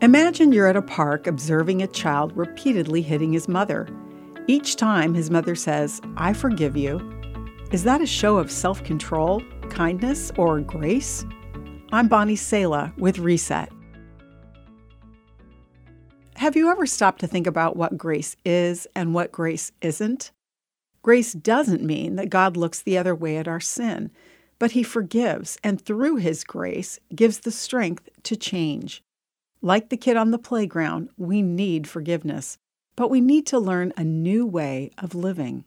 Imagine you're at a park observing a child repeatedly hitting his mother. Each time his mother says, I forgive you. Is that a show of self control, kindness, or grace? I'm Bonnie Sala with Reset. Have you ever stopped to think about what grace is and what grace isn't? Grace doesn't mean that God looks the other way at our sin, but He forgives and through His grace gives the strength to change. Like the kid on the playground, we need forgiveness, but we need to learn a new way of living.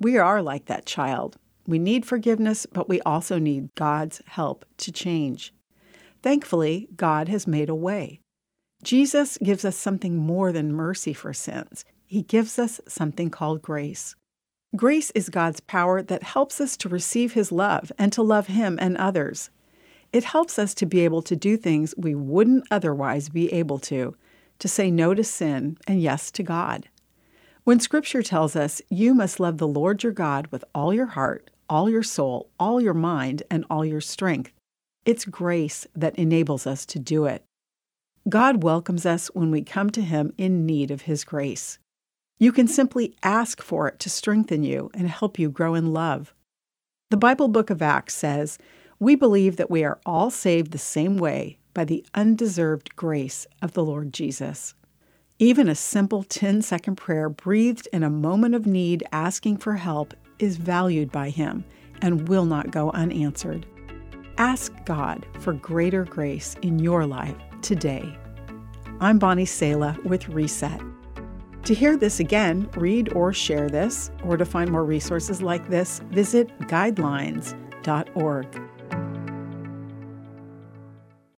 We are like that child. We need forgiveness, but we also need God's help to change. Thankfully, God has made a way. Jesus gives us something more than mercy for sins. He gives us something called grace. Grace is God's power that helps us to receive His love and to love Him and others. It helps us to be able to do things we wouldn't otherwise be able to, to say no to sin and yes to God. When Scripture tells us you must love the Lord your God with all your heart, all your soul, all your mind, and all your strength, it's grace that enables us to do it. God welcomes us when we come to Him in need of His grace. You can simply ask for it to strengthen you and help you grow in love. The Bible book of Acts says, We believe that we are all saved the same way by the undeserved grace of the Lord Jesus. Even a simple 10 second prayer breathed in a moment of need asking for help is valued by Him and will not go unanswered. Ask God for greater grace in your life today. I'm Bonnie Sala with Reset. To hear this again, read or share this, or to find more resources like this, visit guidelines.org.